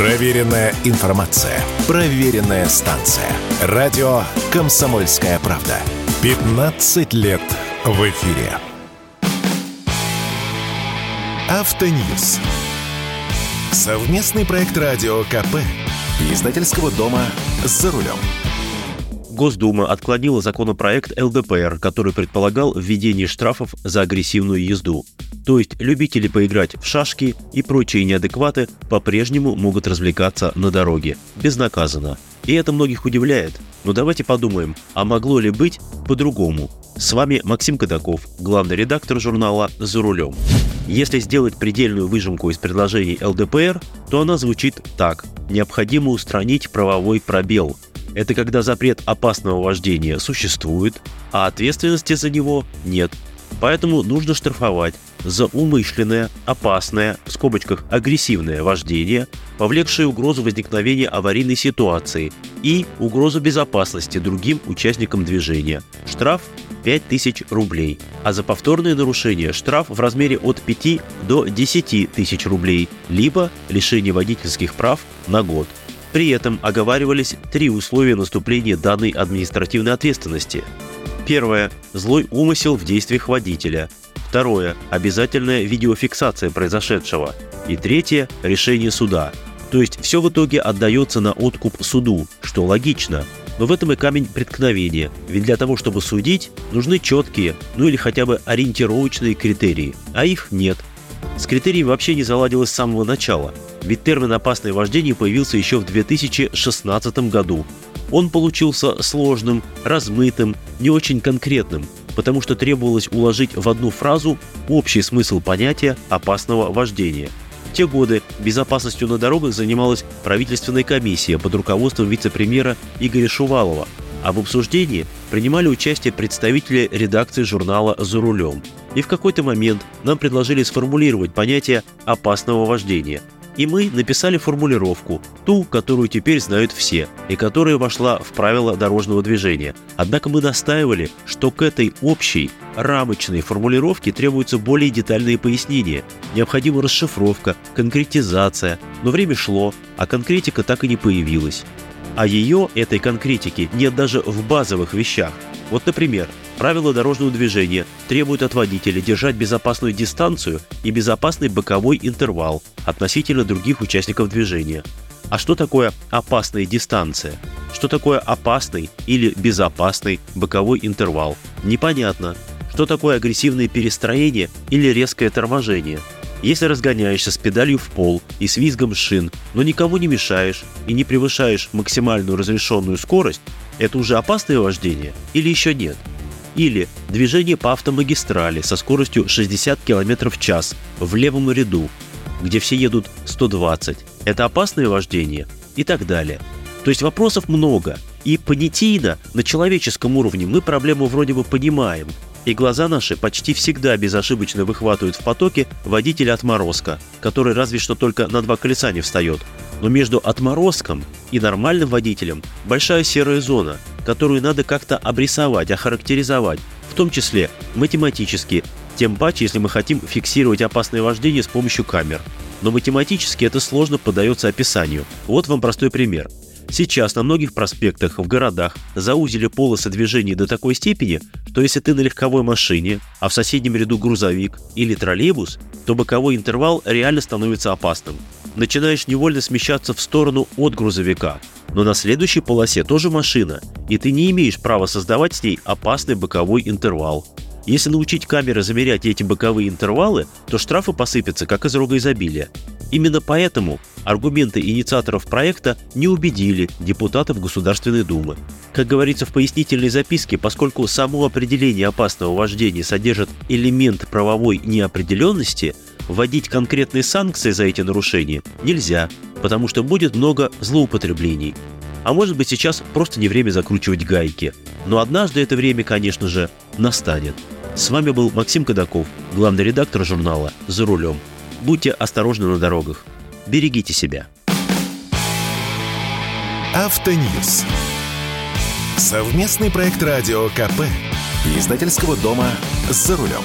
Проверенная информация. Проверенная станция. Радио «Комсомольская правда». 15 лет в эфире. Автоньюз. Совместный проект радио КП. Издательского дома «За рулем». Госдума отклонила законопроект ЛДПР, который предполагал введение штрафов за агрессивную езду. То есть любители поиграть в шашки и прочие неадекваты по-прежнему могут развлекаться на дороге, безнаказанно. И это многих удивляет. Но давайте подумаем, а могло ли быть по-другому? С вами Максим Кадаков, главный редактор журнала «За рулем». Если сделать предельную выжимку из предложений ЛДПР, то она звучит так. Необходимо устранить правовой пробел – это когда запрет опасного вождения существует, а ответственности за него нет. Поэтому нужно штрафовать за умышленное, опасное, в скобочках агрессивное вождение, повлекшее угрозу возникновения аварийной ситуации и угрозу безопасности другим участникам движения. Штраф 5000 рублей, а за повторные нарушения штраф в размере от 5 до 10 тысяч рублей, либо лишение водительских прав на год. При этом оговаривались три условия наступления данной административной ответственности. Первое – злой умысел в действиях водителя. Второе – обязательная видеофиксация произошедшего. И третье – решение суда. То есть все в итоге отдается на откуп суду, что логично. Но в этом и камень преткновения, ведь для того, чтобы судить, нужны четкие, ну или хотя бы ориентировочные критерии, а их нет. С критериями вообще не заладилось с самого начала – ведь термин «опасное вождение» появился еще в 2016 году. Он получился сложным, размытым, не очень конкретным, потому что требовалось уложить в одну фразу общий смысл понятия «опасного вождения». В те годы безопасностью на дорогах занималась правительственная комиссия под руководством вице-премьера Игоря Шувалова, а в обсуждении принимали участие представители редакции журнала «За рулем». И в какой-то момент нам предложили сформулировать понятие «опасного вождения», и мы написали формулировку, ту, которую теперь знают все, и которая вошла в правила дорожного движения. Однако мы настаивали, что к этой общей, рамочной формулировке требуются более детальные пояснения. Необходима расшифровка, конкретизация. Но время шло, а конкретика так и не появилась. А ее, этой конкретики, нет даже в базовых вещах. Вот, например, Правила дорожного движения требуют от водителя держать безопасную дистанцию и безопасный боковой интервал относительно других участников движения. А что такое опасная дистанция? Что такое опасный или безопасный боковой интервал? Непонятно. Что такое агрессивное перестроение или резкое торможение? Если разгоняешься с педалью в пол и с визгом шин, но никому не мешаешь и не превышаешь максимальную разрешенную скорость, это уже опасное вождение или еще нет? Или движение по автомагистрали со скоростью 60 км в час в левом ряду, где все едут 120. Это опасное вождение? И так далее. То есть вопросов много. И понятийно, на человеческом уровне мы проблему вроде бы понимаем, и глаза наши почти всегда безошибочно выхватывают в потоке водителя отморозка, который разве что только на два колеса не встает. Но между отморозком и нормальным водителем большая серая зона, которую надо как-то обрисовать, охарактеризовать, в том числе математически, тем паче, если мы хотим фиксировать опасное вождение с помощью камер. Но математически это сложно поддается описанию. Вот вам простой пример – Сейчас на многих проспектах в городах заузили полосы движения до такой степени, что если ты на легковой машине, а в соседнем ряду грузовик или троллейбус, то боковой интервал реально становится опасным. Начинаешь невольно смещаться в сторону от грузовика, но на следующей полосе тоже машина, и ты не имеешь права создавать с ней опасный боковой интервал. Если научить камеры замерять эти боковые интервалы, то штрафы посыпятся, как из рога изобилия. Именно поэтому аргументы инициаторов проекта не убедили депутатов Государственной Думы. Как говорится в пояснительной записке, поскольку само определение опасного вождения содержит элемент правовой неопределенности, вводить конкретные санкции за эти нарушения нельзя, потому что будет много злоупотреблений. А может быть сейчас просто не время закручивать гайки. Но однажды это время, конечно же, настанет. С вами был Максим Кадаков, главный редактор журнала «За рулем». Будьте осторожны на дорогах. Берегите себя. Автоньюз. Совместный проект радио КП. Издательского дома «За рулем».